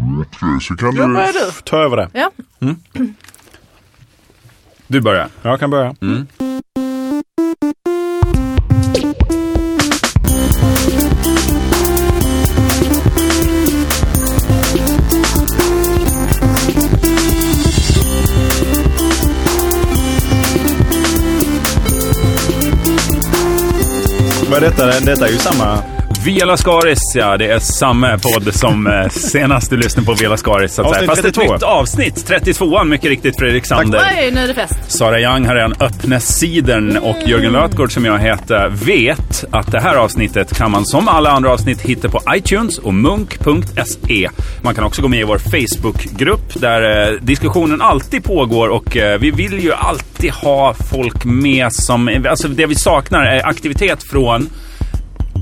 Okej, så kan du... börjar du. Ta över det. Ja. Du börjar. Jag kan börja. Vad är detta? Detta är ju samma... Via Lascaris, ja. Det är samma podd som eh, senast du lyssnade på Via Lascaris. så att säga. Avsnitt Fast ett 32. nytt avsnitt. 32 mycket riktigt, Fredrik Sander. Oj, nu är det fest. Sara Young har redan öppnat sidern och Jörgen Lötgård som jag heter vet att det här avsnittet kan man som alla andra avsnitt hitta på iTunes och munk.se. Man kan också gå med i vår Facebookgrupp där eh, diskussionen alltid pågår och eh, vi vill ju alltid ha folk med som, alltså det vi saknar är aktivitet från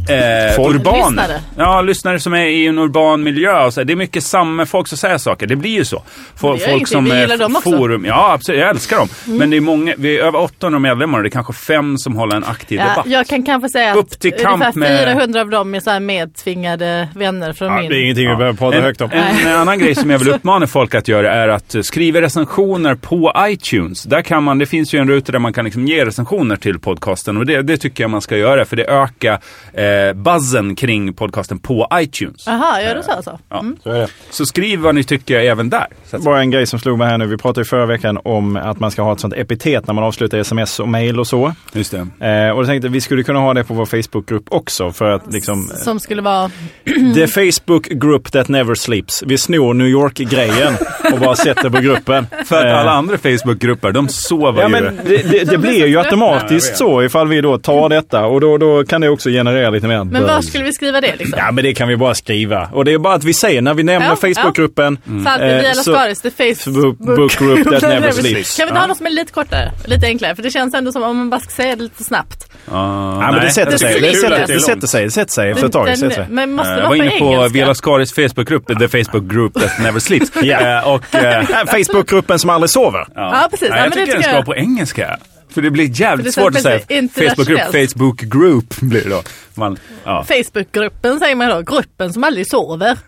Eh, Folk. urban. Lyssnare. Ja, lyssnare som är i en urban miljö. Och så. Det är mycket samma folk som säger saker. Det blir ju så. Folk, Det gör ingenting, vi gillar dem också. Mm. forum. Ja, absolut. Jag älskar dem. Men det är många, vi är över 800 medlemmar och det är kanske fem som håller en aktiv Ja, debatt. jag kan kanske säga att Upp till kamp ungefär med- 400 av dem är så här medtvingade vänner från Ja, min... det är ingenting vi behöver prata en, högt om. en annan grej som jag vill uppmana folk att göra är att skriva recensioner på iTunes. Där kan man, det finns ju en ruta där man kan liksom ge recensioner till podcasten och det, det tycker jag man ska göra för det ökar eh, buzzen kring podcasten på iTunes. Jaha, gör du så alltså? Ja. Så är det. Så skriv vad ni tycker även där. Bara en grej som slog mig här nu. Vi pratade ju förra veckan om att man ska ha ett sånt epitet när man avslutar sms och mail och så. just det. Eh, och jag tänkte vi skulle kunna ha det på vår Facebookgrupp också för att liksom eh, Som skulle vara... The Facebook group that never sleeps. Vi snor New York-grejen och bara sätter på gruppen. För att Eh, alla andra Facebookgrupper, de sover Ja ju. men det, det, det blir ju Ja, automatiskt så ifall vi då tar detta och då, då kan det också generera lite mer Men buzz. var skulle vi skriva det liksom? Ja men det kan vi bara skriva. Och det är bara att vi säger när vi nämner Ja, Facebookgruppen. Alltid eh, via så- Lascaris, the Facebook Book group that never sleeps. Kan vi inte ha något som är lite kortare? Lite enklare? För det känns ändå som om man bara ska säga det lite snabbt. Ah, Ja men det nej, sätter sig. Det sätter, det är sätter långt. sig. Det sätter sig efter ett tag. Det sätter sig. Men måste Eh, det Jag vara var på inne på? Vela Skaris Facebookgrupp, The Facebook Group That Never Sleeps. Ja. Eh, och, eh, Facebookgruppen som aldrig sover. Ja, precis. Ja, jag men det tycker den ska vara på engelska. För det blir jävligt svårt att säga Facebookgrupp. Facebook Group blir det då. Man, ja. Facebookgruppen säger man då. Gruppen som aldrig sover.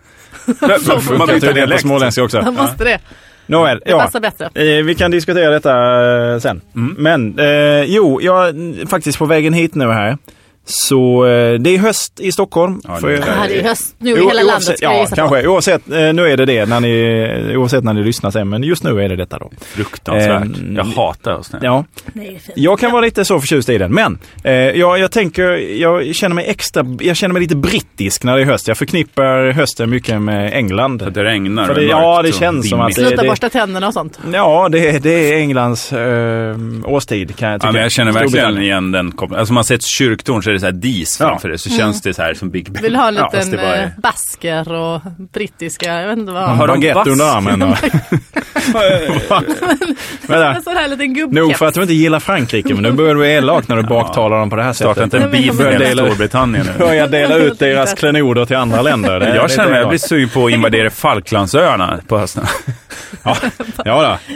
Man Man byter det på småländska också. Man måste det. Nåväl, ja. Eh, vi kan diskutera detta eh, sen. Mm. Men eh, jo, jag är faktiskt på vägen hit nu här. Så eh, det är höst i Stockholm. Ja, För- det är Ja, det är höst nu i hela landet oavsett, jag Ja, gissa på. kanske. Oavsett, eh, nu är det det när ni, oavsett när ni lyssnar sen. Men just nu är det detta då. Fruktansvärt. Ehm, jag hatar oss nu. Ja, Nej, är jag kan vara lite så förtjust i den. Men eh, jag, jag tänker, jag känner mig extra, jag känner mig lite brittisk när det är höst. Jag förknippar hösten mycket med England. För det regnar För det- är ja, det och känns som att det- Sluta borsta tänderna och sånt. Ja, det, det är Englands eh, årstid kan jag tycka. Ja, men jag känner verkligen igen den kopplingen. Alltså man ser ett kyrktorn så är det så här dis Ja. framför det. Så känns det så här som Big Ben. Vill ha en Ja, liten det bara är- eh, basker och brittiska, jag vet inte vad. Har de bass? under armen. Och, Vänta. En sån här liten Nog gubbkeps. för att du inte gillar Frankrike, men nu börjar du bli elak när du baktalar dem på det här Starta sättet. inte en med dela- Storbritannien nu. Börjar dela ut deras klenoder till andra länder. Det, det Jag känner mig, jag blir sugen på att invadera Falklandsöarna på hösten. Ja, ja då.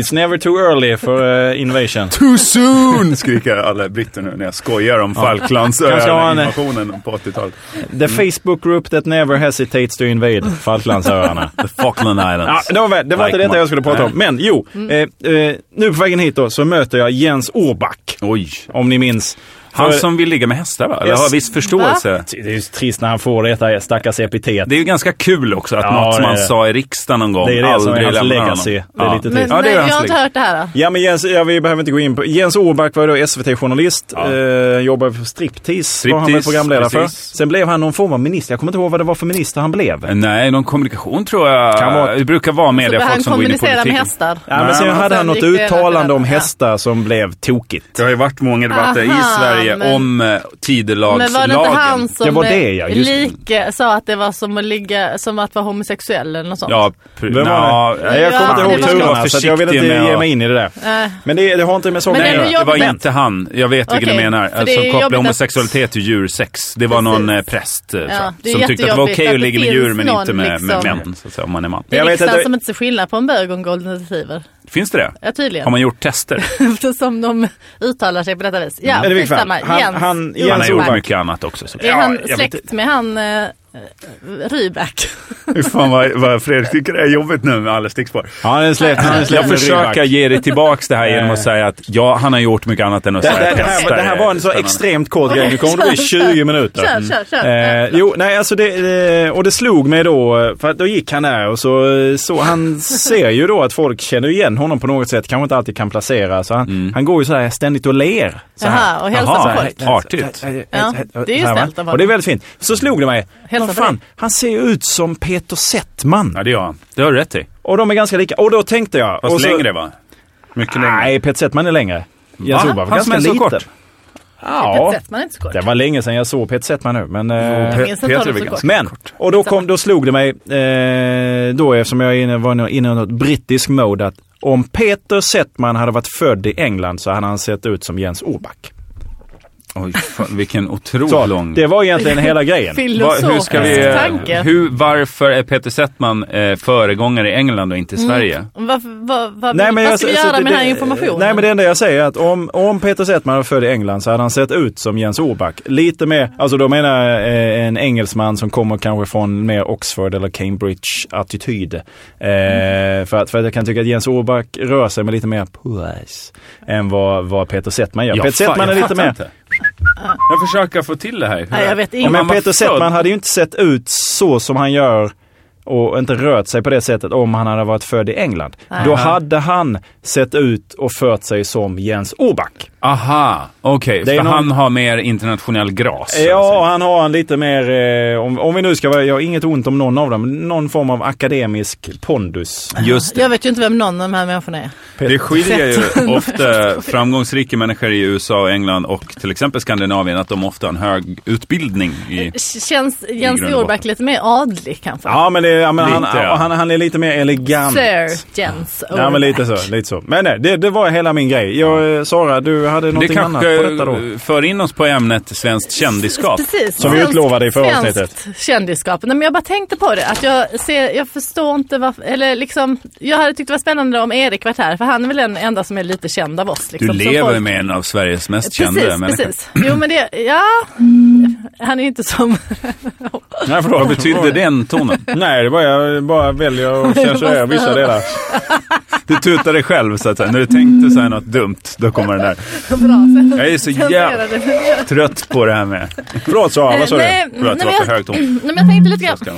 It's never too early for uh, invasion. Too soon! Skriker alla britter nu när jag skojar om Falklandsöarna-invasionen på 80-talet. The Facebook group that never hesitates to invade Falklandsöarna. The Falkland Ja, Islands. det var, det var inte Like detta jag skulle prata om. Men jo, Mm. eh, eh, nu på vägen hit då så möter jag Jens Orback. Oj. Om ni minns. Han För- som vill ligga med hästar va? Eller Yes. har viss förståelse. Det är ju trist när han får detta stackars epitet. Det är ju ganska kul också att Ja, något som han sa i riksdagen någon gång Det är det som är aldrig hans lämnar legacy. honom. Det är Ja. lite Men trist. Ja, det är nej, jag har inte hört det här. Då. Ja men Jens, ja, vi behöver inte gå in på. Jens Orback var då SVT-journalist. Ja. Eh, jobbade för Striptease, var han väl Striptease, programledare precis. för. Sen blev han någon form av minister. Jag kommer inte ihåg vad det var för minister han blev. Nej, någon kommunikation tror jag. Kan vara- Det brukar vara mediafolk som går in i kommunicera med politiken. hästar. Ja, men sen men hade han något uttalande om hästar som blev tokigt. Det har ju varit många debatter i Aha, Sverige men- om eh, Men var det tidelagslagen. inte han som Det var det, ja, just det. lika, sa att det var som att, ligga, som att vara homosexuell eller något sånt? Ja, pr- Vem var Nå, Nej, jag kommer Ja, inte det ihåg turerna så jag vill inte med ge mig in i det där. Äh, Men det, det har inte med saken att det göra. det var inte han. Jag vet vilken Okej, du menar. det Alltså koppla homosexualitet till djursex. Det var någon Precis. eh, präst eh, Ja, så, det som tyckte att det var okej att att ligga det med djur men inte med, med liksom- män. Om man är man. det är riksdagen inte- som inte ser skillnad på en bög och en golden retriever. Finns det det? Ja, tydligen. Har man gjort tester? Eftersom de uttalar sig på detta vis. Ja, är skitsamma. fall. Han- Jens, han- Jens Han har gjort mycket annat också. Så. Är Ja, han jag vet släkt med han eh, Rybak. Fy fan vad, vad Fredrik tycker det är jobbigt nu med alla stickspår. Ja, han är släppt. Han är släppt Jag försöker ge dig tillbaks det här genom att säga att ja, han har gjort mycket annat än att Det, säga det, det, här, det här var en så extremt kort grej. Nu kommer det bli 20 minuter. Kör, kör, kör. Eh, jo, nej alltså det, eh, och det slog mig då, för att då gick han där och så, eh, så han ser ju då att folk känner igen honom på något sätt, kanske inte alltid kan placera. Så han, han går ju så här ständigt och ler. Så här. Jaha, och hälsar Jaha, på folk. Artigt. Ja, det är ju Så här, va? snällt av honom. Och det är väldigt fint. Så slog det mig, Hälsa vad på fan, han ser ju ut som Peter Settman. Ja, det gör han. Det har du rätt i. Och de är ganska lika. Och då tänkte jag... Fast och så, längre va? Mycket längre. Nej, Peter Settman är längre. Jens Va? Orback var Han som ganska är så liten. kort? Ja, man är inte så kort. det var länge sedan jag såg Peter Settman nu. Men, eh, minns inte Peter är väl kort. Men, och då, kom, då slog det mig, eh, då eftersom jag inne, var inne i något brittisk mode, att om Peter Settman hade varit född i England så hade han sett ut som Jens Orback. Oj, fan, vilken otroligt Så, lång... det var egentligen hela grejen. Va, Filosofisk hur ska vi, tanke. hur, varför är Peter Settman eh, föregångare i England och inte i Sverige? Varför, vad, vad, Nej, men vad jag- ska vi alltså, göra med det- den här informationen? Nej men det enda jag säger är att om, om Peter Settman var född i England så hade han sett ut som Jens Orback. Lite mer, alltså då menar jag eh, en engelsman som kommer kanske från mer Oxford eller Cambridge-attityd. Eh, för, att, för att jag kan tycka att Jens Orback rör sig med lite mer puss än vad, vad Peter Settman gör. Jag Peter Settman är jag lite mer... inte. Jag försöker få till det här. Är- jag vet inte. Men Peter Settman hade ju inte sett ut så som han gör och inte rört sig på det sättet om han hade varit född i England. Nej. Då hade han sett ut och fört sig som Jens Orback. Aha, okej. Det är för någon- han har mer internationell gras. Ja, han har en lite mer, eh, om, om vi nu ska vara, jag har inget ont om någon av dem, någon form av akademisk pondus. Just det. Jag vet ju inte vem någon av de här människorna är. Det skiljer ju ofta framgångsrika människor i USA och England och till exempel Skandinavien att de ofta har en hög utbildning i... Känns Jens Orback lite mer adlig kanske? Ja, men, det, ja, men han, Lite, ja. han, han är lite mer elegant. Sir Jens Orback. Ja, men lite så. Lite så. Men nej, det, det var hela min grej. Jag, eh, Sara, du hade Det någonting annat på detta då? för in oss på ämnet svenskt kändisskap. Precis. Som vi Svenskt- utlovade i förra svenskt avsnittet. kändisskap. Nej, men jag bara tänkte på det. Att jag, ser, jag förstår inte varför, eller liksom, jag hade tyckt det var spännande om Erik varit här. För han är väl den enda som är lite känd av oss. Du Liksom, som lever folk- med en av Sveriges mest kända Precis, människor. precis. Jo men det, ja. Han är inte som... Nej, förlåt. Vad betyder den tonen? Nej, det var jag bara väljer att censurera vissa delar. Du tutar dig själv så att säga. När du tänkte säga något dumt, då kommer den där. Bra. Sen, Jag är så jävla trött på det här med... Förlåt Sara, vad sa du? Nej, Förlåt, nej, men för jag- högt ton. Nej, men jag tänkte lite Så grann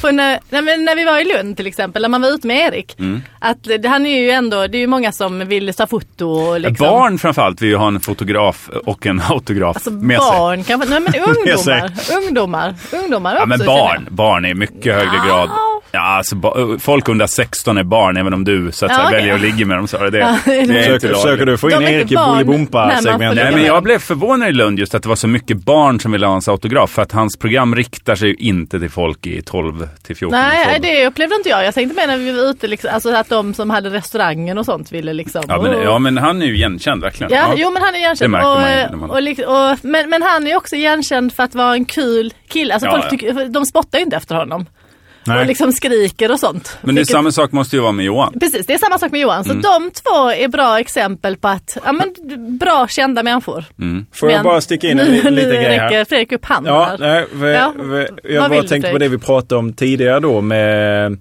på när, nej, när vi var i Lund till exempel, när man var ute med Erik. Mm. Att han är ju ändå, det är ju många som vill ta foto och liksom. Barn framförallt vill ju ha en fotograf och en autograf Alltså med sig. barn kanske, nej men sig. ungdomar. ungdomar. Ungdomar Ja men också, barn, barn i mycket högre Ja. grad. Ja, alltså folk under 16 är barn, även om du så att Ja, säga, okej. väljer att ligga med dem. Så är det, Ja, det är Försöker, försöker du få in är Erik i ligga Nej, men jag blev förvånad i Lund just att det var så mycket barn som ville ha hans autograf. För att hans program riktar sig ju inte till folk i 12 till 14 års Nej, det upplevde inte jag. Jag tänkte mer när vi var ute, liksom, alltså att de som hade restaurangen och sånt ville liksom. Ja men, ja, men han är ju igenkänd verkligen. Ja, jo men han är Det igenkänd. märker Och, man ju när man- och, liksom- och, men, men han är också igenkänd för att vara en kul kille. Alltså Ja, folk ja. tycker, de spottar ju inte efter honom. Nej. Och liksom skriker och sånt. Men det är Vilket- samma sak måste ju vara med Johan. Precis, det är samma sak med Johan. Så Mm. de två är bra exempel på att, ja men bra kända människor. Mm. Får jag Men bara sticka in en nu, li- liten nu grej här? räcker Fredrik upp handen Ja, här. nej, för, Ja. Vad jag bara vill du, tänkte på det vi pratade om tidigare då med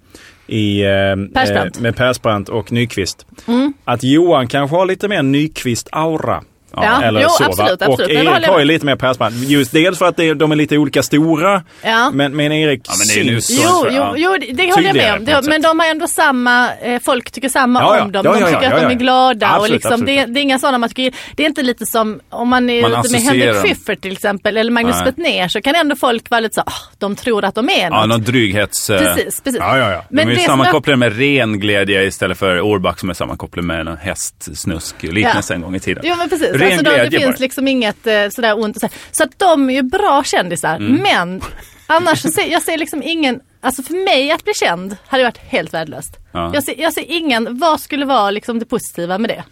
i, eh, Persbrandt. eh, med Persbrandt och Nyqvist. Mm. Att Johan kanske har lite mer Nyqvist-aura. Ja, Eller jo, så, absolut, absolut. Och Erik har ju lite mer Persbrandt. Just dels för att det, de är lite olika stora. Ja. Men, men Erik Ja, men det är ju syns. så- Jo, jo, ja. jo, det, det håller jag med om. Det, men de har ändå samma, eh, folk tycker samma Ja, ja. om dem. Ja, de ja, ja, tycker ja, att de ja. är glada. och Absolut, liksom, det, det är inga sådana man tycker, det är inte lite som om man är Man ute med Henrik. Schyffert till exempel, eller Magnus Nej. Bettner, så kan ändå folk vara lite så, "Ah, de tror att de är Ja, något. någon dryghets... eh, Precis, precis. Ja, ja, ja. Men de är sammankopplade med ren glädje istället för Orback som är sammankopplad med en hästsnusk liknelse Ja. en gång i tiden. Jo men precis, Ren alltså, då, det finns bara. liksom inget eh, sådär ont säga. Så att de är ju bra kändisar, Mm. men annars så ser jag ser liksom ingen, alltså för mig att bli känd hade varit helt värdelöst. Ja. Jag, ser, jag ser ingen, vad skulle vara liksom det positiva med det?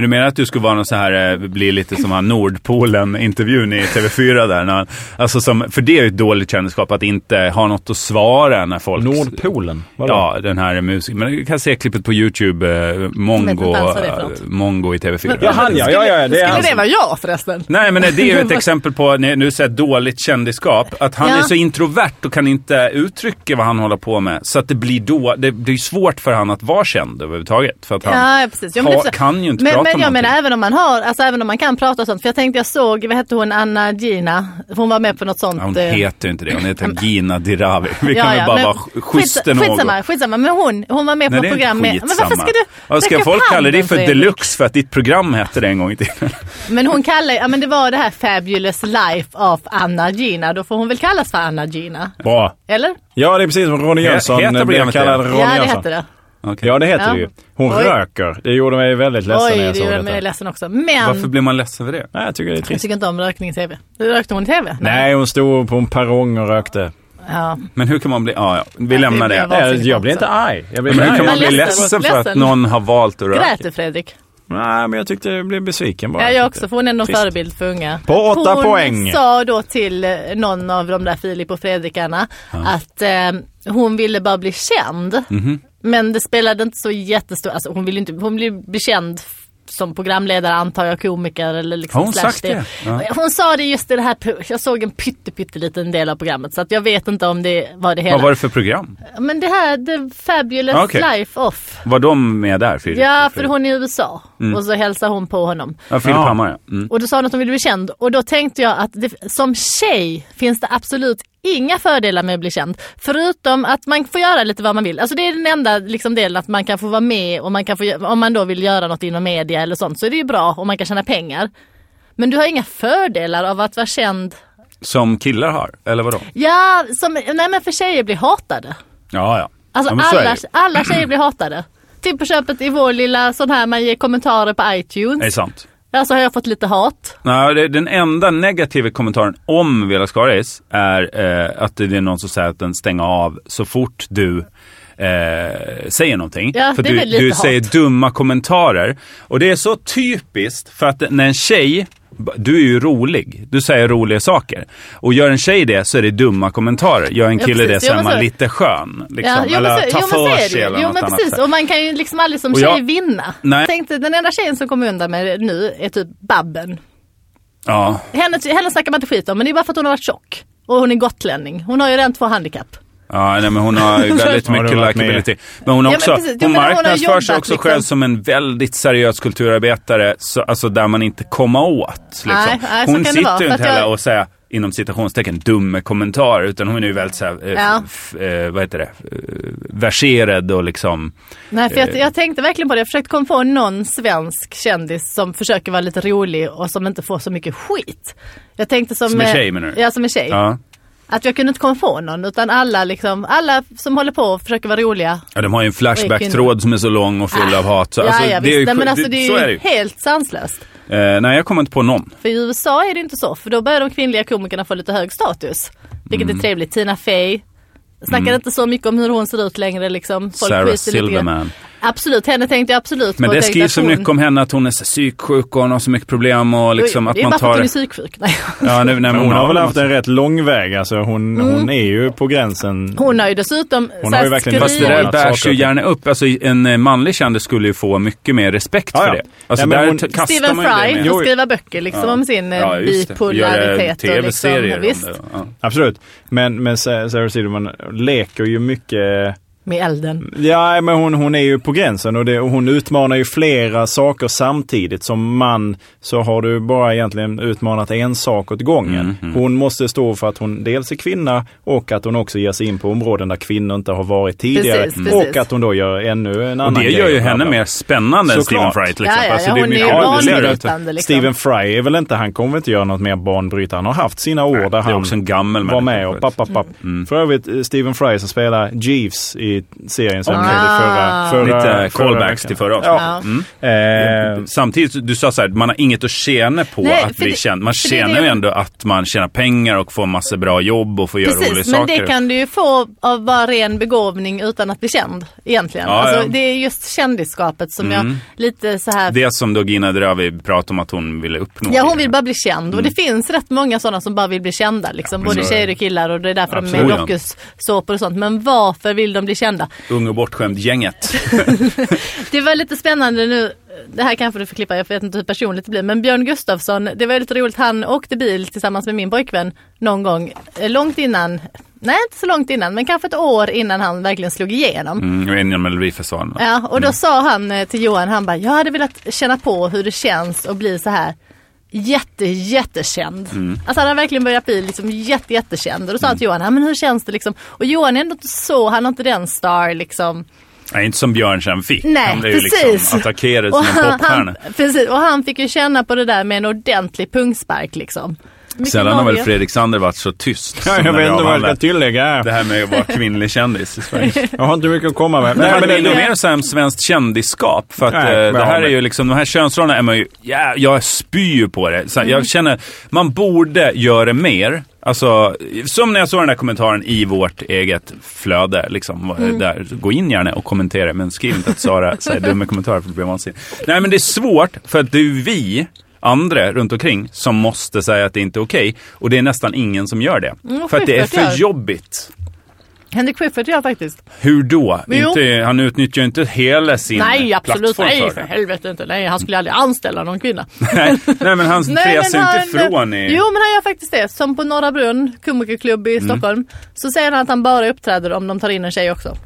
Men du menar att du skulle vara någon så här, eh, bli lite som han Nordpolen-intervjun i TV4 där? När alltså som, för det är ju ett dåligt kändisskap att inte ha något att svara när folk... Nordpolen? Vadå? Ja, den här musiken. Men du kan se klippet på YouTube, eh, Mongo, det är eh. Mongo i TV4. Ja, han ja, ja, ja, det är Skulle det vara jag förresten? Nej men det är ju ett exempel på, nu säger dåligt kändisskap, att han Ja. är så introvert och kan inte uttrycka vad han håller på med. Så att det blir då, det blir svårt för han att vara känd överhuvudtaget. För att han Ja, precis. Ja, men ha, det är kan ju inte men, prata men jag menar även om man har, alltså även om man kan prata och sånt. För jag tänkte jag såg, vad hette hon, Anna Gina? Hon var med på något sånt. Ja, hon eh, heter ju inte det, hon heter Gina Dirawi. Vi ja, kan väl ja, bara men vara schyssta något. Skitsamma, skitsamma. Men hon, hon var med Nej, på är ett program med... Men varför ska du Vad ska folk kalla dig för Fredrik? deluxe för att ditt program hette det en gång i tiden? Men hon kallar ja men det var det här Fabulous Life of Anna Gina. Då får hon väl kallas för Anna Gina. Bra. Eller? Ja, det är precis som Ronny Jönsson heter blev programmet kallad det? Ja det hette det. Okej. Ja, det heter Ja. det ju. Hon Oj. röker. Det gjorde mig väldigt ledsen Oj, när jag det såg gjorde mig detta. ledsen också. Men Varför blir man ledsen för det? Nej, jag tycker det är jag trist. tycker inte om rökning i tv. Rökte hon i tv? Nej, hon stod på en perrong och rökte. Ja. Men hur kan man bli, ja, ja. vi lämnar det det. blev Nej, vansinnigt jag blir inte arg. Jag blir Men hur kan man bli ledsen. ledsen för att någon har valt att röka? Grät du Fredrik? Nej, men jag tyckte jag blev besviken bara. Ja, jag också, för hon är en Trist. förebild för unga. På åtta hon poäng. sa då till eh, någon av de där Filip och Fredrikarna att eh, hon ville bara bli känd. Mhm. Men det spelade inte så jättestor, alltså hon ville inte, hon ville bli känd f- som programledare antar jag, komiker eller liksom Har hon slash sagt det? Ja. Hon sa det just i det här, jag såg en pytte, pytteliten del av programmet så att jag vet inte om det var det hela. Vad var det för program? Men det här, The Fabulous Okej. Life of. Var de med där? Filip? Ja, för hon är i USA och så hälsar hon på honom. Ja, Filip Ja. Hammar ja. Mm. Och då sa hon att hon ville bli känd och då tänkte jag att det, som tjej finns det absolut inga fördelar med att bli känd. Förutom att man får göra lite vad man vill. Alltså det är den enda liksom, delen att man kan få vara med och man kan få, om man då vill göra något inom media eller sånt så är det ju bra och man kan tjäna pengar. Men du har inga fördelar av att vara känd. Som killar har, eller vadå? Ja, som, nej men för tjejer blir hatade. Ja, ja. Alltså ja, alla, alla tjejer blir hatade. Till på köpet i vår lilla sån här man ger kommentarer på iTunes. Det är sant. Ja, så har jag fått lite hat. Nej, den enda negativa kommentaren om Vela Skaris är eh, att det är någon som säger att den stänger av så fort du eh, säger någonting. Ja, för du, du säger dumma kommentarer. Och det är så typiskt för att när en tjej du är ju rolig. Du säger roliga saker. Och gör en tjej det så är det dumma kommentarer. Gör en Ja, kille precis. det så är man lite skön. Liksom. Ja, eller så- ta jo, men så för sig eller Jo något men precis, och man kan ju liksom aldrig som tjej jag- vinna. Nej. Jag tänkte den enda tjejen som kommer undan med det nu är typ Babben. Ja. Henne, henne snackar man inte skit om men det är bara för att hon har varit tjock. Och hon är gotlänning. Hon har ju redan två handikapp. Ja, nej, men hon har väldigt Har mycket med? likability. Men hon, har Ja, men också, precis. Ja, hon men hon har marknadsför sig också liksom. själv som en väldigt seriös kulturarbetare, så, alltså där man inte kommer åt. Liksom. Nej, nej, så hon vara, sitter ju inte att jag- heller och säger inom citationstecken dumma kommentarer, utan hon är ju väldigt såhär, eh, Ja. eh, vad heter det, eh, verserad och liksom, Nej, för jag, Eh. jag tänkte verkligen på det. Jag försökte komma på någon svensk kändis som försöker vara lite rolig och som inte får så mycket skit. Jag tänkte som... Som en tjej, menar du? Ja, som en tjej. ja. Att jag kunde inte komma på någon utan alla liksom, alla som håller på och försöker vara roliga. ja, de har ju en Flashback-tråd som är så lång och full av hat. Så, ja, alltså, ja, det är ju. Nej, men alltså, det, det är ju är helt sanslöst. Eh, nej, jag kommer inte på någon. För i USA är det inte så, för då börjar de kvinnliga komikerna få lite hög status. Vilket Mm. är trevligt. Tina Fey snackar inte så mycket om hur hon ser ut längre liksom. Folk Sarah. Silverman. Absolut, henne tänkte jag absolut Men på. det skrivs så hon- mycket om henne att hon är psyksjuk och hon har så mycket problem och liksom det att är man bara för att tar... hon är psyksjuk. Nej. Ja, nu, nej, Men men hon har väl haft en rätt lång väg. Alltså hon, hon är ju på gränsen. Hon har ju dessutom Hon har ju verkligen Fast det där bärs ju gärna upp. Alltså en eh, manlig kändis skulle ju få mycket mer respekt Ja, för ja. det. Alltså där hon- kastar Steven man ju det Fry får skriva böcker liksom Ja. om sin eh, Ja, det. bipolaritet. Liksom, tv-serier visst, om det. Ja. Absolut. Men, men Sa- Sarah Silverman leker ju mycket med elden. Ja, men hon, hon är ju på gränsen och, det, och hon utmanar ju flera saker samtidigt. Som man så har du bara egentligen utmanat en sak åt gången. Mm, Hon måste stå för att hon dels är kvinna och att hon också ger sig in på områden där kvinnor inte har varit tidigare. Precis, precis. Och att hon då gör ännu en Och annan det grej. gör ju henne mer spännande än Stephen. Fry till exempel. Ja, ja, Alltså, det är hon är mycket banbrytande liksom. Stephen Fry är väl inte, han kommer inte göra något mer banbrytande. Han har haft sina år där Det är han också en gammal var med och papp, papp, papp. Mm. För övrigt, eh, Stephen Fry som spelar Jeeves i i serien som Ah. förra, förra, Lite förra callbacks veckan. till förra Ja. avsnittet. Mm. Eh, Samtidigt, du sa så här, man har inget att tjäna på Nej, att bli det- känd. Man tjänar det- ju ändå att man tjänar pengar och får massa bra jobb och får göra roliga Precis, men saker. det kan du ju få av bara ren begåvning utan att bli känd egentligen. Ja, alltså, ja. Mm. Det är just kändisskapet som jag lite så här Det som då Gina Dravi pratade om att hon ville uppnå. Ja hon vill bara bli känd och det finns rätt många sådana som bara vill bli kända. Liksom, både så är tjejer och killar och det är därför de är Absolut. med i dokusåpor och sånt. Men varför vill de bli kända? Ung och bortskämd gänget. Det var lite spännande nu, det här kanske du får klippa, jag vet inte hur personligt det blir. Men Björn Gustafsson, det var lite roligt, han åkte bil tillsammans med min pojkvän någon gång, eh, långt innan, nej inte så långt innan, men kanske ett år innan han verkligen slog igenom. Mm, inom Melodifestivalen. Ja, och då sa han eh, till Johan, han bara, jag hade velat känna på hur det känns att bli så här jätte, jättekänd. Alltså han har verkligen börjat bli liksom jätte, jättekänd. Och då sa han till Johan, ja, men hur känns det liksom? Och Johan är ändå inte så, han har inte den star liksom. Nej, inte som Björn sen fick. Nej, han blev ju precis. liksom attackerad som en popstjärna. precis, och han fick ju känna på det där med en ordentlig pungspark liksom. Mycket Sällan har väl. Fredrik Sander varit så tyst. ja, jag vet inte vad jag ska tillägga. Det här med att vara kvinnlig kändis i Sverige. Jag har inte mycket att komma med. Nej, men det är nog mer så här svenskt kändisskap. För att Nej, eh, det här är ju liksom, de här könsrollerna är man ju, ja, jag spyr ju på det. Så Mm. Jag känner, man borde göra mer. Alltså, som när jag såg den där kommentaren i vårt eget flöde. Liksom, Mm. där, gå in gärna och kommentera, men skriv inte att Sara säger dumma kommentarer för det blir vansinnigt. Nej, men det är svårt, för att det är vi andra runt omkring som måste säga att det inte är okej. Och det är nästan ingen som gör det. Mm, för att det är för gör. jobbigt. Henrik Schyffert gör faktiskt. Hur då? Inte, han utnyttjar inte hela sin Nej absolut, nej för helvete inte. Nej han skulle aldrig anställa någon kvinna. nej, nej, men han fräser inte han- ifrån i... Jo men han gör faktiskt det. Som på Norra Brunn, komikerklubb Mm. i Stockholm. Så säger han att han bara uppträder om de tar in en tjej också.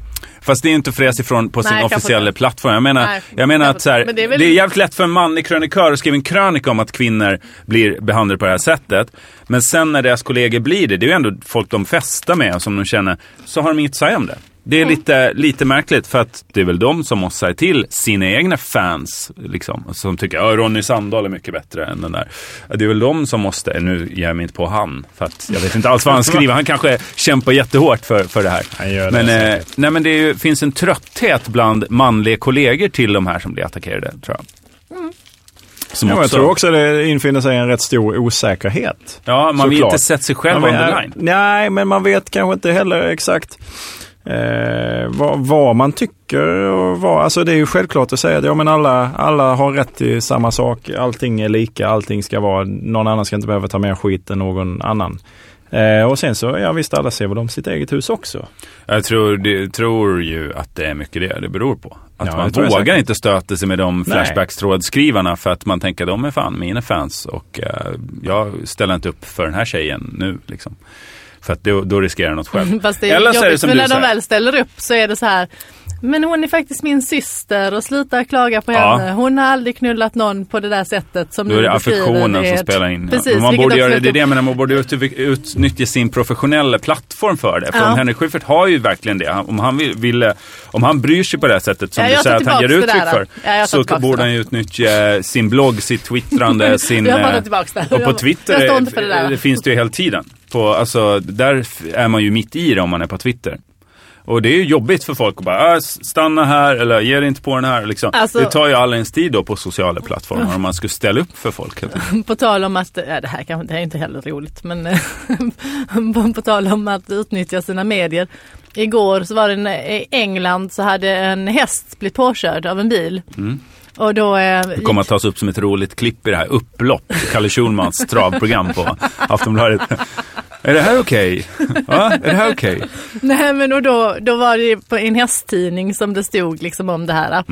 Fast det är inte att fräsa ifrån på sin Nej, officiella plattform. Jag menar, Nej, jag menar att så här. Men det, det är är väl- jävligt lätt för en manlig krönikör att skriva en krönika om att kvinnor blir behandlade på det här sättet. Men sen när deras kollegor blir det, det är ju ändå folk de festar med och som de känner, så har de inget att säga om det. Det är lite, lite märkligt för att det är väl de som måste säga till sina egna fans. Liksom, som tycker att Ronny Sandahl är mycket bättre än den där. Det är väl de som måste, nu ger jag mig inte på han. För att jag vet inte alls vad han skriver. Han kanske kämpar jättehårt för, för det här. Det Men, eh, nej, men det är finns en trötthet bland manliga kollegor till de här som blir attackerade, tror jag. Som Ja, jag också- tror också det infinner sig en rätt stor osäkerhet. Ja, man vill Såklart. inte sätta sig själv Man vet- the line. Nej, men man vet kanske inte heller exakt eh, vad, vad man tycker. Och vad, alltså det är ju självklart att säga att ja, men alla, alla har rätt till samma sak. Allting är lika, allting ska vara, någon annan ska inte behöva ta mer skit än någon annan. Eh, och sen så, ja visst alla ser väl om sitt eget hus också. Jag tror, det, tror ju att det är mycket det det beror på. Att Ja, man vågar inte stöta sig med de. Flashbacks-trådskrivarna för att man tänker de är fan mina fans och eh, jag ställer inte upp för den här tjejen nu. Liksom. För att då, då riskerar jag något själv. Fast det är Eller så är det som du när de säger. väl ställer upp så är det så här men hon är faktiskt min syster och sluta klaga på Ja. henne. Hon har aldrig knullat någon på det där sättet som Då är du det beskriver. affektionen Det är som spelar in. Precis, Men man borde göra är det, ett- det, men man borde ut, utnyttja sin professionella plattform för det. För Ja. Henrik Schyffert har ju verkligen det. Om han vill, ville, om han bryr sig på det här sättet som Ja, du säger att han ger uttryck där. för. Ja, så borde han ju utnyttja sin blogg, sitt twittrande, sin... Jag tar eh, tillbaks det. Och på Twitter är- det där. det finns det ju hela tiden. På, alltså, där är man ju mitt i det om man är på Twitter. Och det är ju jobbigt för folk att bara, ah, stanna här eller ge dig inte på den här. Liksom. Alltså- det tar ju all ens tid då på sociala plattformar om man skulle ställa upp för folk. På tal om att, ja, det här kanske det här är inte heller roligt, men eh, på, tal om att utnyttja sina medier. Igår så var det en, i England så hade en häst blivit påkörd av en bil. Och då... Eh, Det kommer att tas upp som ett roligt klipp i det här upplopp. Kalle Schulmans travprogram på Aftonbladet. Är det här okej? Va? Är det här okej? Nej men och då, då var det på en hästtidning som det stod liksom om det här.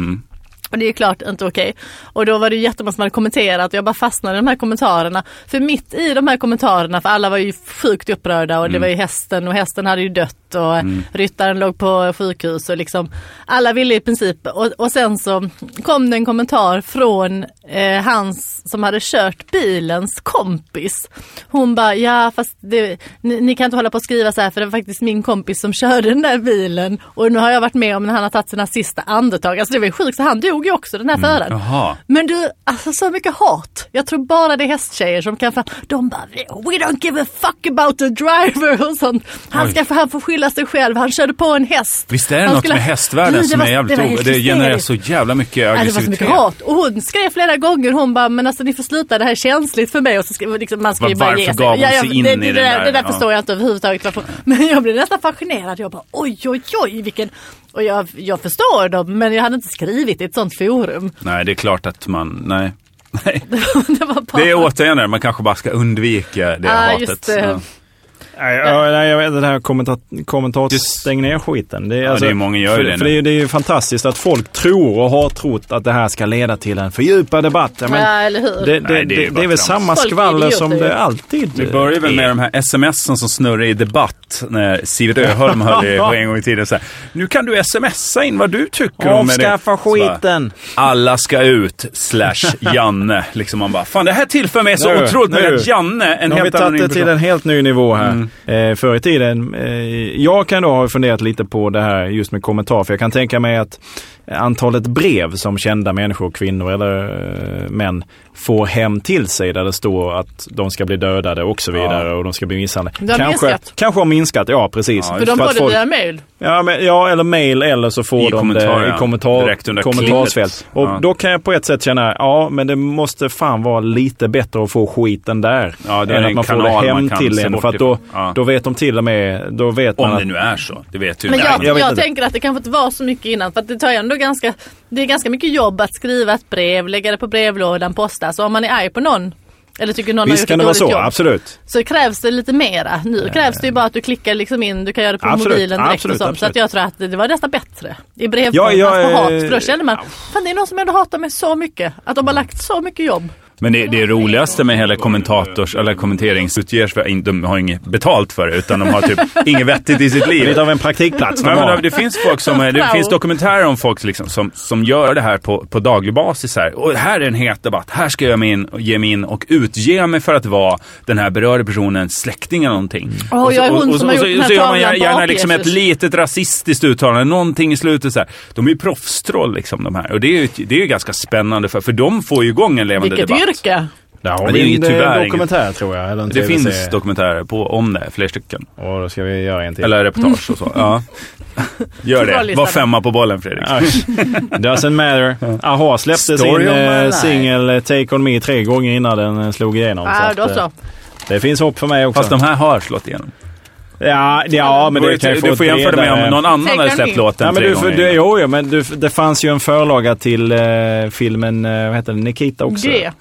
Och det är ju klart inte okej. Och då var det ju jättemånga som hade kommenterat och jag bara fastnade i de här kommentarerna. För mitt i de här kommentarerna, för alla var ju sjukt upprörda och det var ju hästen och hästen hade ju dött och ryttaren låg på sjukhus och liksom alla ville i princip och, och sen så kom det en kommentar från eh, hans som hade kört bilens kompis. Hon bara, ja fast det, ni, ni kan inte hålla på och skriva så här för det var faktiskt min kompis som körde den där bilen och nu har jag varit med om när han har tagit sina sista andetag. Alltså det var ju sjukt, så han dog ju också den här föraren. Jaha. Men du, alltså så mycket hat. Jag tror bara det är hästtjejer som kan de bara We don't give a fuck about the driver och sånt. Han, Oj. ska, få- han får skylla sig själv, han körde på en häst. Visst är det Han något skulle- med hästvärlden som var- är jävligt det var Det genererar så jävla mycket Ja, det var så aggressivitet. mycket hat. Och hon skrev flera gånger, hon bara, men alltså ni får sluta, det här är känsligt för mig. Och så skrev, liksom, man ska ju Var- bara varför ge sig. gav hon jag- sig in det, i det, där? Det där Ja. förstår jag inte överhuvudtaget. Varför. Men jag blev nästan fascinerad. Jag bara, oj, oj, oj, vilken... Och jag, jag förstår dem, men jag hade inte skrivit i ett sånt forum. Nej, det är klart att man... Nej. Nej. det. Det är återigen det, man kanske bara ska undvika det Ja, hatet. just det. Ja. Nej, ja, nej, jag vet det här kommentat- kommentator stäng ner skiten. Det är, Ja, det är många gör för, det för det, är, det är ju fantastiskt att folk tror och har trott att det här ska leda till en fördjupad debatt. Ja, men Ja, eller hur? det, det, Nej, det är det, det, är väl trams. samma Folk skvaller som det alltid Vi börjar väl med de här smsen som snurrar i debatt när Sivert Öholm höll i på en gång i tiden. Så här, nu kan du smsa in vad du tycker om det. Avskaffa Så bara, skiten! Alla ska ut, slash Janne. Liksom man bara, fan det här tillför mig så Nu, otroligt mycket att Janne, en Nu har vi helt annan tagit det till en helt ny nivå här. Mm. Eh, förr i tiden, eh, jag kan då ha funderat lite på det här just med kommentar. För jag kan tänka mig att antalet brev som kända människor, kvinnor eller eh, män får hem till sig där det står att de ska bli dödade och så vidare och de ska bli misshandlade. Har kanske, minskat. kanske har minskat, ja precis. Ja, För de får det folk- via mail. Ja, men, ja, eller mail eller så får I de kommentar, det ja. i kommentar, kommentarsfält. Och Ja. då kan jag på ett sätt känna, ja men det måste fan vara lite bättre att få skiten där. Ja, det är än en att man får det hem man till en. För att då. Ja. då vet de till och med, då vet man Om att det nu är så. Det vet ju Men jag, jag jag, vet inte. tänker att det kanske inte var så mycket innan. För att det tar ju ändå ganska, det är ganska mycket jobb att skriva ett brev, lägga det på brevlådan, posta. Så om man är arg på någon, eller tycker någon har Visst gjort kan det vara så, jobb. absolut. Så krävs det lite mera. Nu krävs det ju bara att du klickar liksom in, du kan göra det på Absolut, mobilen direkt absolut, och sånt. Så att jag tror att det, var nästan bättre i brevform Ja, ja, att få hat. eh, För då känner man, fan det är någon som ändå hatar mig så mycket. Att de har lagt så mycket jobb. Men det, det roligaste med hela kommentators eller kommenteringsutgers, för de har inget betalt för det, utan de har typ inget vettigt i sitt liv. Lite av en praktikplats de men det finns folk som, det finns dokumentärer om folk liksom, som, som gör det här på, på daglig basis. Här. Och här är en het debatt. Här ska jag mig in, och ge mig in och utge mig för att vara den här berörda personens släkting eller någonting. Och så, jag är hon och, och, som och, har så, gjort den här så gör man gärna liksom ett litet rasistiskt uttalande, någonting i slutet så här. De är ju proffstroll liksom de här. Och det är ju, det är ju ganska spännande för, för de får ju igång en levande Vilket debatt. Yrke! Där har Men det är ju en tyvärr eh, inget- dokumentär tror jag. Eller en Det finns dokumentärer på, om det, fler stycken. Och då ska vi göra en till. Eller reportage och så. Ja. Gör det. Var femma på bollen Fredrik. Doesn't matter. Aha släppte Story sin eh, singel eh, Take On Me tre gånger innan den eh, slog igenom. Ja, att, då eh, så. Det finns hopp för mig också. Fast de här har slått igenom. Ja, ja men det du, kan ju få du får jämföra det med om någon annan Take hade släppt låten Ja, men du, för, gånger. du, jo, jo, men du, det fanns ju en förlaga till eh, filmen, eh, vad heter den, Nikita också. G.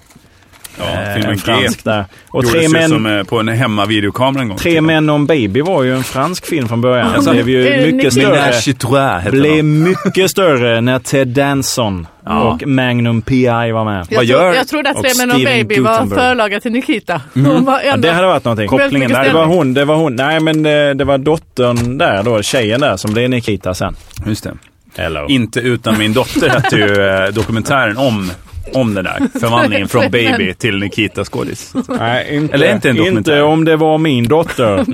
ja, Eh, filmen en G. fransk där. Och Gjordes Tre män, som eh, på en hemmavideokamera en gång. tre män om baby var ju en fransk film från början. Alltså, Det blev ju mycket Nikita? större. Blev den. mycket större när Ted Danson och Magnum P.I. var med. Jag, tro, jag trodde att och Tre Men och Steven Baby var Guttenberg. förlaga till Nikita. Hon var Ja, det hade varit någonting. Väldigt mycket Det var hon, det var hon. Nej men det, det var dottern där då, tjejen där som blev Nikita sen. Just det. Hello. Inte utan min dotter hette ju eh, dokumentären om, om den där förvandlingen från baby till Nikita skådis. Nej, inte, Eller inte en dokumentär. inte om det var min dotter.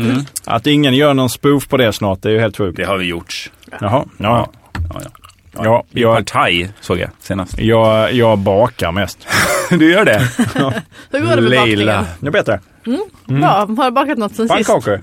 Att ingen gör någon spoof på det snart, det är ju helt sjukt. Det har vi gjort. Jaha, ja. Ja, ja. Ja, jag, Partaj såg jag senast. jag, jag bakar mest. Du gör det? Hur går det med Leila. bakningen? Det är bättre. Ja, har du bakat något sen sist? Pannkakor?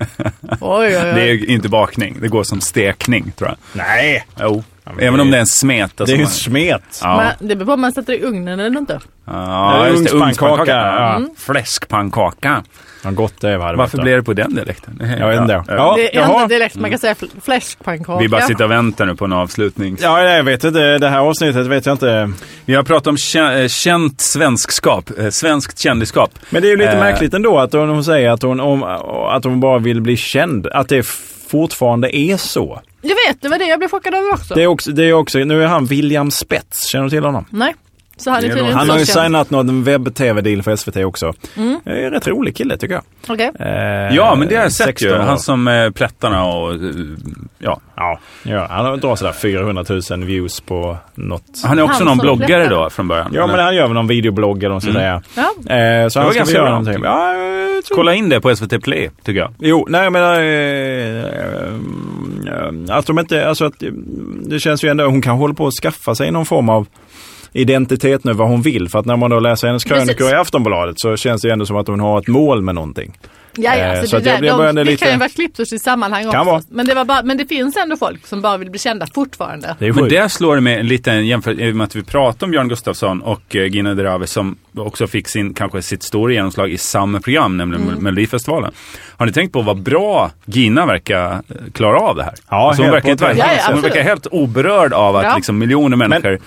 Det är inte bakning, det går som stekning tror jag. Nej, Jo. Även det- om det är en smet. det Alltså, är ju man- smet. ja. Men det beror på om man sätter i ugnen eller inte. Ja, just det. ugnspannkaka, ja. Mm. Fläskpannkaka. Vad gott det var. det Varför var blev det på den dialekten? Det är- Jag vet inte. Ja. Det är enda dialekt man kan säga fl- fläskpannkaka. Vi bara sitter och väntar nu på en avslutning. Ja, jag vet inte. Det här avsnittet vet jag inte. Vi har pratat om eh, känt svenskskap, eh, svenskt kändisskap. Men det är ju lite Eh. märkligt ändå att hon, hon säger att hon, om, att hon bara vill bli känd. Att det fortfarande är så. Jag vet, det var det jag blev chockad över också. Det är också, det är också nu är han William Spets. Känner du till honom? Nej. Så han. Han har ju signat någon webb-tv-deal för SVT också. Mm. Det är en rätt rolig kille tycker jag. Okej. Eh, Ja, men det har jag sett 16 ju. Han som eh, plättarna och... eh, Ja. Ja, ja, han drar sådär 400 000 views på något. Han är också Han någon bloggare plättar. då från början. Ja, men han gör väl någon videoblogg eller något Mm. sådär. Ja. Eh, så han ska göra någonting. Ja, Kolla in det på SVT Play, tycker jag. Jo, nej menar eh, eh, att de inte, alltså att eh, det känns ju ändå, hon kan hålla på att skaffa sig någon form av identitet nu vad hon vill. För att när man då läser hennes krönikor Precis. i Aftonbladet så känns det ändå som att hon har ett mål med någonting. Ja, ja, Eh, alltså så det, där, blir de, det lite- kan ju vara klippt ur sitt sammanhang Kan också. vara. Men det, var bara, men det finns ändå folk som bara vill bli kända fortfarande. Det Men det slår det med en liten jämförelse, med att vi pratar om Björn Gustafsson och eh, Gina Dirawi som också fick sin, kanske sitt stora genomslag i samma program, nämligen Mm. Melodifestivalen. Har ni tänkt på vad bra Gina verkar eh, klara av det här? Ja, alltså hon, helt verkar vara Ja, ja, helt, hon verkar helt oberörd av att Ja. liksom, miljoner människor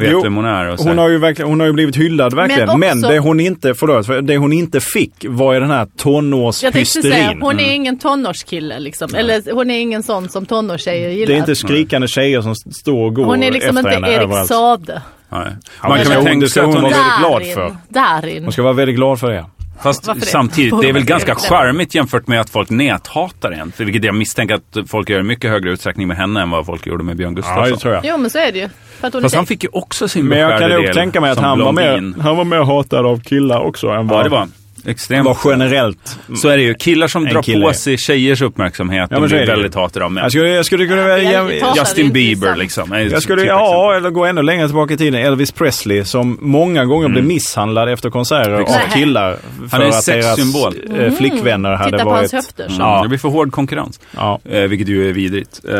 vet Jo, vem hon är. Och så. Hon har ju verkligen, hon har ju blivit hyllad verkligen. Men Men, också- det hon inte, förlåt, för det hon inte fick var ju den här Jag tänkte säga, tonårshysterin. hon är ingen tonårskille liksom. Eller hon är ingen sån som tonårstjejer gillar. Det är inte skrikande tjejer som står och går hon är liksom efter inte Erik. Sade. Nej. Ja, Man kan väl tänka sig att hon vara väldigt glad för. Darin. Hon ska vara väldigt glad för det. Fast Varför det? samtidigt, det är väl ganska charmigt jämfört med att folk näthatar en. För vilket jag misstänker att folk gör i mycket högre utsträckning med henne än vad folk gjorde med Björn Ja, Gustafsson. det tror jag. Jo men så är det ju. Fast han fick ju också sin Men jag kan beskärda nog del tänka mig att han var, mer, han var mer hatad av killar också än vad Ja, det var extremt. var generellt. Så är det ju. Killar som drar kille. på sig tjejers uppmärksamhet, Ja, de blir väldigt hatade av män. Jag skulle, jag skulle kunna välja... hatade Justin Bieber liksom. Jag skulle, typ ja, eller gå ännu längre tillbaka i tiden. Elvis Presley som många gånger blev misshandlad efter konserter Exakt. av killar. För att deras sexsymbol. eh, flickvänner hade Titta på varit... hans höfter. Så. Ja. Det blir för hård konkurrens. Ja. Eh, vilket ju är vidrigt. Eh,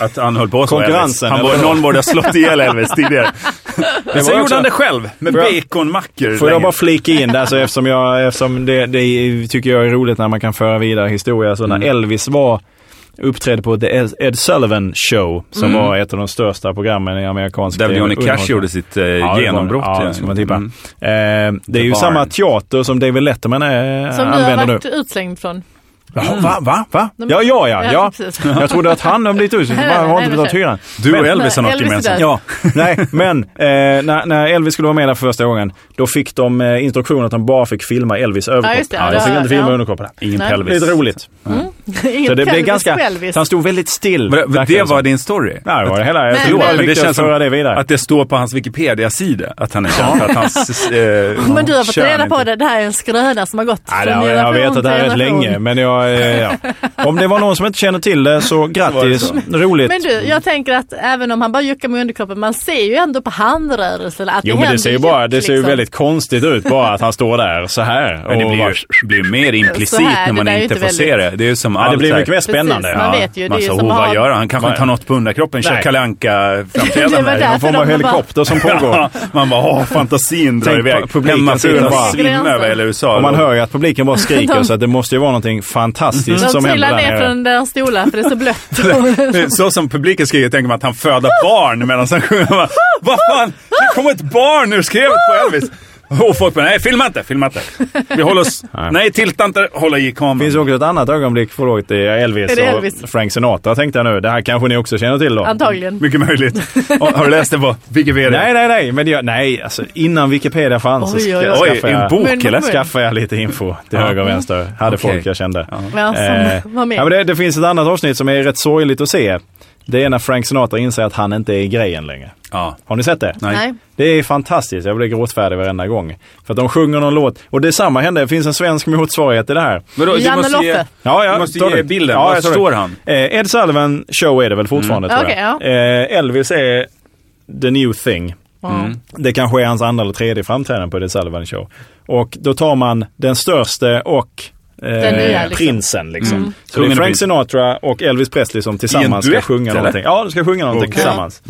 att han höll på så Konkurrensen. Han vad? någon borde ha slått ihjäl Elvis tidigare. Men sen gjorde han det själv med baconmackor. Får jag bara flika in där, så eftersom, jag, eftersom det, det tycker jag är roligt när man kan föra vidare historia. Så när Mm. Elvis var uppträdde på The Ed Sullivan Show, som var ett av de största programmen i amerikansk Där Johnny. Cash gjorde sitt eh, Ja, genombrott. Ja, det ska man tippa. Mm. Eh, det är ju Barn. samma teater som David Letterman är, Som du använder har nu. varit utslängd från. Jaha, va? Va? Va? men- Ja, ja, ja. Ja. Jag trodde att han har blivit. Nej, Han har inte betalat hyran. Du och Elvis har något gemensamt. Ja, nej, men eh, när, när Elvis skulle vara med där för första gången, då fick de eh, instruktioner att de bara fick filma Elvis överkropp. Ja, det. fick inte filma ja. underkroppen. Ingen Nej. pelvis. Lite roligt. Ingen Så det blev ganska... Så han stod väldigt still. Men Det, det var din story? Nej, det var det hela. Jag Men- tror men- Men det känns som det vidare. att det står på hans Wikipedia-sida att han är känd att hans eh, Men du har fått reda på det. Det här är en skröna som har gått Nej, från det, jag vet att det här är rätt länge, men jag, eh, ja. Om det var någon som inte känner till det så grattis. Roligt. Men du, jag tänker att även om han bara juckar med underkroppen, man ser ju ändå på handrörelserna att Jo det men det händer ser ju bara, det ser ju väldigt konstigt ut bara att han står där så här. Men det och blir ju mer implicit när man inte får se det. Det är ju som Ja, det blir mycket mer spännande. Precis, man vet ju. Det är Man ju som oh, vad gör han? Han kanske inte har något på underkroppen. Kör. Kalle Anka Det var därför Någon form de av bara- helikopter som pågår. Ja, man bara, åh, fantasin drar iväg. svimma Gränsen. över hela USA. Och man hör ju att publiken bara skriker De- så att det måste ju vara någonting fantastiskt De som händer trillar där ner nere. från deras stolar för det är så blött. Så som publiken skriker tänker man att han föder barn medan han sjunger. Vad fan, det kom ett barn ur skrevet på Elvis. Och folk bara, nej filma inte, filma inte. Vi håller oss, nej tilta inte, hålla i Det kameran. finns också ett annat ögonblick, förlåt, det är Elvis, Är det och Elvis? Frank Sinatra tänkte jag nu. Det här kanske ni också känner till då? Antagligen. Mycket möjligt. Och, har du läst det på Wikipedia? Nej, nej, nej, men jag, nej, alltså innan Wikipedia fanns Oj, så oj, ska, oj. Oj, skaffade en jag, bok Men- eller? skaffade jag lite info till höger och vänster. Hade Okej. folk jag kände. Ja, som Eh. Ja, men det, det finns ett annat avsnitt som är rätt sorgligt att se. Det är när Frank Sinatra inser att han inte är i grejen längre. Ja. Har ni sett det? Nej. Det är fantastiskt. Jag blir gråtfärdig varenda gång. För att de sjunger någon låt. Och detsamma hände. Det finns en svensk motsvarighet till det här. Vadå, du Janne måste ge, Loffe. Ja, ja, du måste ta ge bilden. Ja, Var står han? Eh, Ed Sullivan show är det väl fortfarande Mm. tror jag. Okej, eh, Elvis är the new thing. Ja. Det kanske är hans andra eller tredje framträdande på The Sullivan Show. Och då tar man den störste och liksom. prinsen liksom. Mm. Så det är och Frank. Sinatra och Elvis Presley som tillsammans duett, ska sjunga eller? någonting. Ja, de ska sjunga någonting Okej. tillsammans.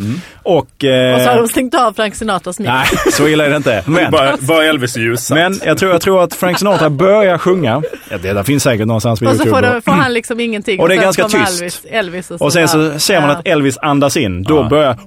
Och... Eh, Och så har de stängt av Frank Sinatras mick. Nej, så illa är det inte. Men, Bara, bara Elvis är ljussatt. men jag, tror, jag tror att Frank Sinatra börjar sjunga. Ja, det där finns säkert någonstans på Och så YouTube. får, de, får han liksom ingenting. Och det är sen ganska tyst. Elvis, Elvis och, så Och sen så ser man att Elvis andas in. Då Ja. börjar...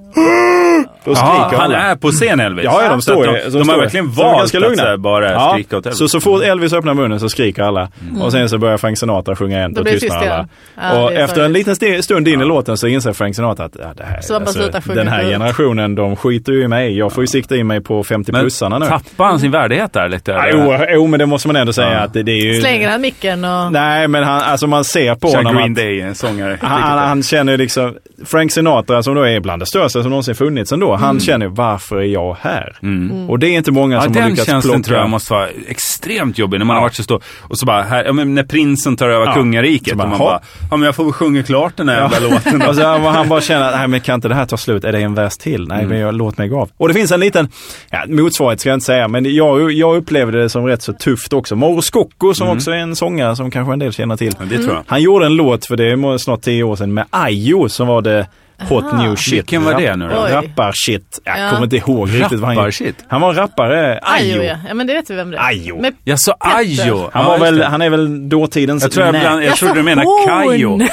Då skriker han alla. är på scen Elvis? Ja, ja, de står de, de, har verkligen valt att bara Ja, skrika åt Elvis. Så, så fort Elvis öppnar munnen så skriker alla. Och sen så börjar Frank Sinatra sjunga blir det tystnar tyst alla. Ja, och efter en liten stund in i låten så inser Frank Sinatra att ja, det här, Så sjunga den här generationen de skiter ju i mig. Jag får ju sikta in mig på 50-plussarna nu. tappar han sin värdighet där lite? Jo, jo, men det måste man ändå säga Ja. att det, det är ju... Slänger han micken och... Nej, men han, alltså man ser på honom Green att Day, en sångare. han, han, han känner liksom, Frank Sinatra som då är bland det största som någonsin funnits ändå, han känner varför är jag här? Och det är inte många Mm. Ja, som har den lyckats känslan plocka. tror jag måste vara extremt jobbig när man har varit så stor. Och så bara, här, ja, men när prinsen tar över Ja. kungariket. Så och bara, man "Hopp." bara, ja men jag får väl sjunga klart den här jävla låten. då. Och så han, bara känner nej men kan inte det här ta slut? Är det en vers till? Nej, Mm. men jag, låt mig gå av. Och det finns en liten, ja, motsvarighet ska jag inte säga, men jag, jag upplevde det som rätt så tufft också. Mauro Scocco som också är en sångare som kanske en del känner till. Mm. Ja, det tror jag. Han gjorde en låt för det är snart tio år sedan med Ayo som var det hot new shit. Vilken var det nu då? Rappar-shit. Jag Ja. kommer inte ihåg riktigt vad han. Rappar-shit? Han var rappare. Ajo, ja. ja. men det vet vi vem det är. Ajo. Med Jag sa Ajo. Han, Ja, var just väl, han är väl dåtidens Jag tror jag, bland, jag Jag trodde du menade. Kajo.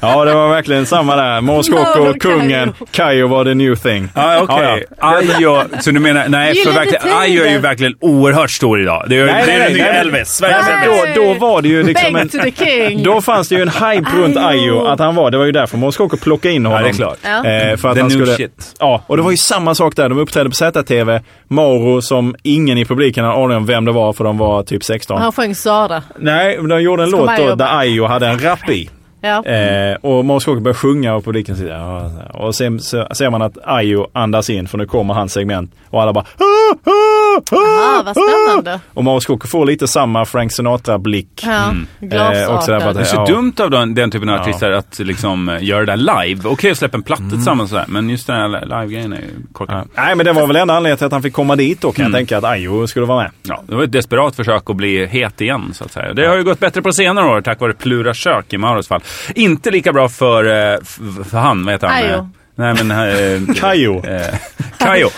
Ja, det var verkligen samma där. Scocco, Mauro kungen. Kayo var the new thing. Ja, okej. Ajo. Så du menar, nej, för verkligen. Ajo är ju verkligen oerhört stor idag. Det är, Nej, det är nej, den nya. Elvis. Sveriges Nej. Elvis. Då, då var det ju liksom en... Back to the king! Då fanns det ju en hype runt. Ayo att han var. Det var ju därför Mauro Plockade in honom. Ja, det är klart. Ja. Eh, för att The han new skulle, shit. Ja, och det var ju samma sak där. De uppträdde på ZTV. Mauro som ingen i publiken hade aning om vem det var för de var typ 16. Han sjöng Sara. Nej, men de gjorde en Ska låt då där Ayo hade en rap i. Ja. Eh, och Mauro Scocco började sjunga och publiken sitter Och sen så ser man att Ayo andas in för nu kommer hans segment. Och alla bara ah, vad spännande. Och Mauro Scocco får lite samma Frank Sinatra-blick. Ja. Eh, också att Det är så Ja. dumt av den, den typen av artister att liksom eh, göra det där live. Okej att släppa en platta tillsammans och sådär, men just den här live-grejen är ju korkad. Ja. Nej men det var väl enda anledningen till att han fick komma dit då kan jag tänka att Ayo skulle vara med. Ja, det var ett desperat försök att bli het igen, så att säga. Det har ju gått bättre på senare år, tack vare Plura kök i Mauros fall. Inte lika bra för, eh, för han, vad heter han? Ayo. Nej men... Eh, Kayo. Eh, Kayo.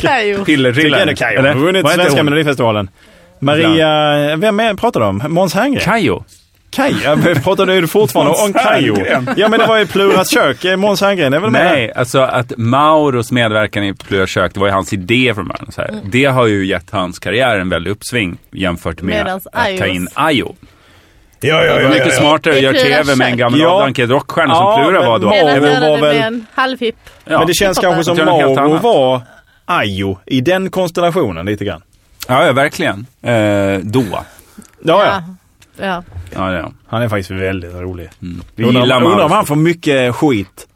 Kajo. Pillerrillaren. Tycker Kayo. Har vunnit Svenska? Melodifestivalen. Maria, vem är, pratar du om? Måns Herngren? Kayo. Kaj? Jag pratar du fortfarande om Kayo? Ja men det var ju Pluras kök. Måns Herngren är väl med? Nej, alltså att Mauros medverkan i Plura kök, det var ju hans idé från början. Så här. Mm. Det har ju gett hans karriär en väldig uppsving jämfört med Medans att ta in Ayo. Ja, ja, var mycket smartare att göra tv med en gammal Ja. avdankad rockstjärna Ja, som Plura var då. Mauro Medan Mauro göra var väl- med en halvhipp. Ja. Men det känns kanske som Mauro var Ayo i den konstellationen lite grann. Ja, ja verkligen. Eh, då. Ja, ja. Ja. Ja, det är han. Är faktiskt väldigt rolig. Vi Undrar, gillar undrar om han får mycket skit.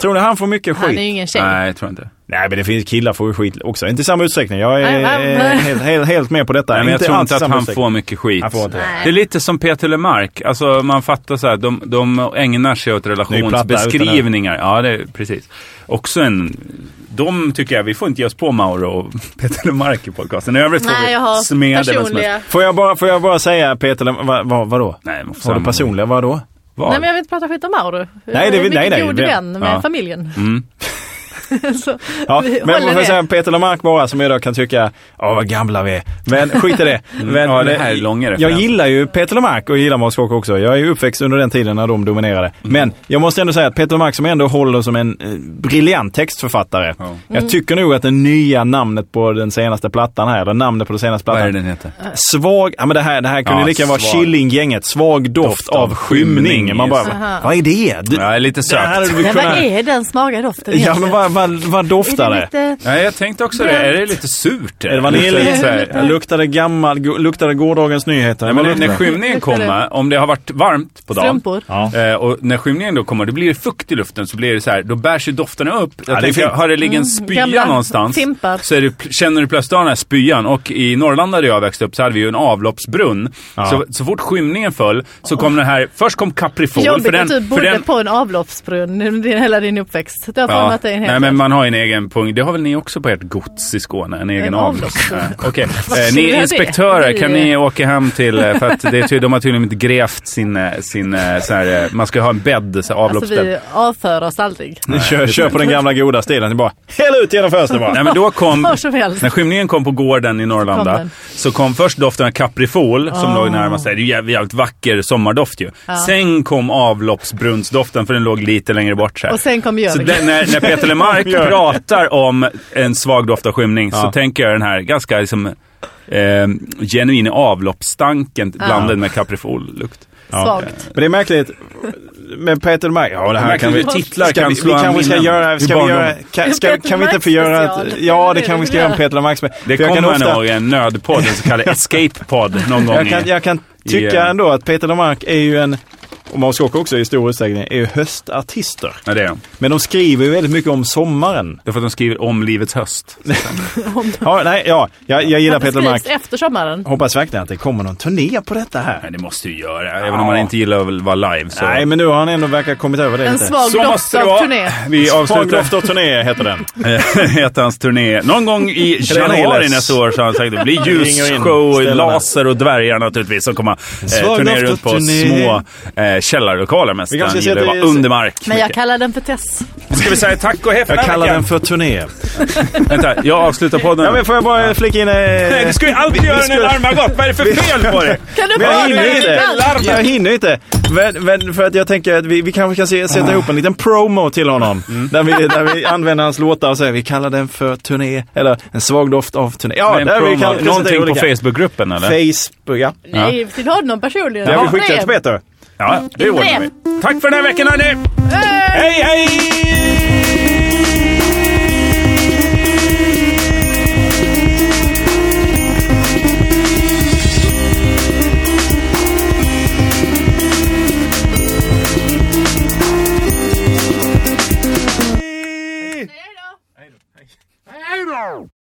Tror ni han får mycket Han är ju skit? ingen tjej. Nej, jag tror inte. Nej, men det finns killar får ju skit också. Inte i samma utsträckning. Jag är helt, helt, helt med på detta. Nej, men jag tror alls inte att han får mycket skit. Får inte det. Är lite som Peter Lemark. Alltså man fattar så här, de, de ägnar sig åt relationsbeskrivningar. Ja, det är precis. Också en... De tycker jag, vi får inte ge oss på Mauro och Peter Lemark i podcasten. I övrigt får Nej, vi jag har smeda personliga... Får jag bara, får jag bara säga Peter, Lem- vad, vad, vadå? Nej, man får Har du personliga, vadå? Vad? Nej men jag vill inte prata skit om Mauro. Jag Nej, det är vill- nej, mycket nej, god vän med ja. familjen. Mm. så, Ja, men får säga Peter Lemark bara som jag då kan tycka, åh vad gamla vi är. Men skit i det. Men, Mm. Ja, det här är långa jag gillar ju Peter Lemark och gillar Kocke också. Jag är ju uppväxt under den tiden när de dominerade. Mm. Men jag måste ändå säga att Peter Lemark som ändå håller som en eh, briljant textförfattare. Ja. Jag tycker nog att det nya namnet på den senaste plattan här, eller namnet på den senaste Vad är plattan. det den heter? Svag, ja men det här, det här kunde Ja, lika gärna vara svag. Killinggänget. Svag doft, Doft av av skymning. skymning, Man bara, vad är det? Du, Ja, lite sökt. Men vad är den smaga doften Ja men vad, vad, vad doftar det? det lite... Nej, jag tänkte också det. Är det lite surt? Är det vanilj? Luktar. Luktade gammal, gu- luktade gårdagens nyheter? Nej, men Vad när luktar det? skymningen Luktar det? kommer, om det har varit varmt på dagen. Strumpor. Ja. Eh, och när skymningen då kommer, då blir det fukt i luften. Så blir det så här, då bärs ju dofterna upp. Jag det tänker, fint. har det ligger en spya gamla någonstans. fimpar. Så är det, känner du plötsligt av den här spyan. Och i Norrland där jag växte upp så hade vi ju en avloppsbrunn. Ja. Så, så fort skymningen föll så kom den här, först kom Caprifol. Jobbigt att du bodde på en avloppsbrunn hela din uppväxt. Det har Ja, format dig en hel. Men man har en egen punkt. Det har väl ni också på ert gods i Skåne? En egen En avlopp? Ja, Okej, Varför eh, ni det? inspektörer, kan är- ni åka hem till, eh, för att det är de har tydligen inte grävt sin, eh, sin så här, man ska ha en bädd, så Alltså avloppsbädd. vi avför oss aldrig. Ni kör, kör på den gamla goda stilen. Ni bara, häll ut genom fönstret bara. Nej men då kom, som när skymningen kom på gården i Norrlanda, så kom först doften av Caprifol som Ah. låg närmast där. Det är ju jävligt, jävligt vacker sommardoft ju. Sen kom avloppsbrunnsdoften för den låg lite längre bort så här. Och sen kom Så Jörgen. den, när, när Peter Lemark Mark pratar om en svag doft av skymning så tänker jag den här ganska liksom, eh, genuin avloppsstanken blandad med kaprifol-lukt. Svagt. Men det är märkligt med Peter Mark. Ja, det här Märkligt kan vi... titlar ska kan vi, vi kanske ska göra... Ska vi göra kan, ska, kan vi inte Mark få göra ett... Ja, det Det kan vi ska göra en. Peter Mark. Det För jag kan kommer ofta- nog en nödpodd, en så kallad escape-podd någon gång. Jag kan, i- jag kan tycka eh, ändå att Peter Lemark är ju en, och Måns Skock också i stor utsträckning, är ju höstartister. Ja, det är de. Men de skriver ju väldigt mycket om sommaren. Det är för att de skriver om livets höst. Ja, nej, ja, jag, jag gillar Peter skrivs efter sommaren. Hoppas verkligen att det kommer någon turné på detta här. Nej, det måste ju göra. Även om man inte gillar att vara live. Så. Nej, men nu har han ändå verkar kommit över det En lite. svag doft av turné. Vi Svag avslutar doft och turné heter den. heter hans turné. Någon gång i januari nästa år så har han sagt det blir ljusshow, laser och dvärgar naturligtvis som kommer eh, svag turnera runt på turné. små eh, källarlokaler mest. Vi kanske ska gillar att vara under mark. Men jag mycket. kallar den för Tess. Ska vi säga tack och hej för Jag den här kallar den för turné. Vänta, jag avslutar podden. Ja, men får jag bara flika in... Eh... Nej, du ska ju alltid vi- vi göra ska- när larm har gått. Vad är det för fel på dig? Kan du Men jag bara hinner inte. Jag hinner inte. Men, men för att jag tänker att vi, vi kanske kan se, sätta ihop en liten promo till honom. Där, vi, där vi använder hans låtar och säger vi kallar den för turné. Eller en svag doft av turné. Ja, där vi kan Någonting på olika. Facebookgruppen eller? Facebook, ja. Nej, till honom personligen. Det har vi skickat till. Peter. Ja, det ordnar vi. Tack för den här veckan hörni! Hej, hej!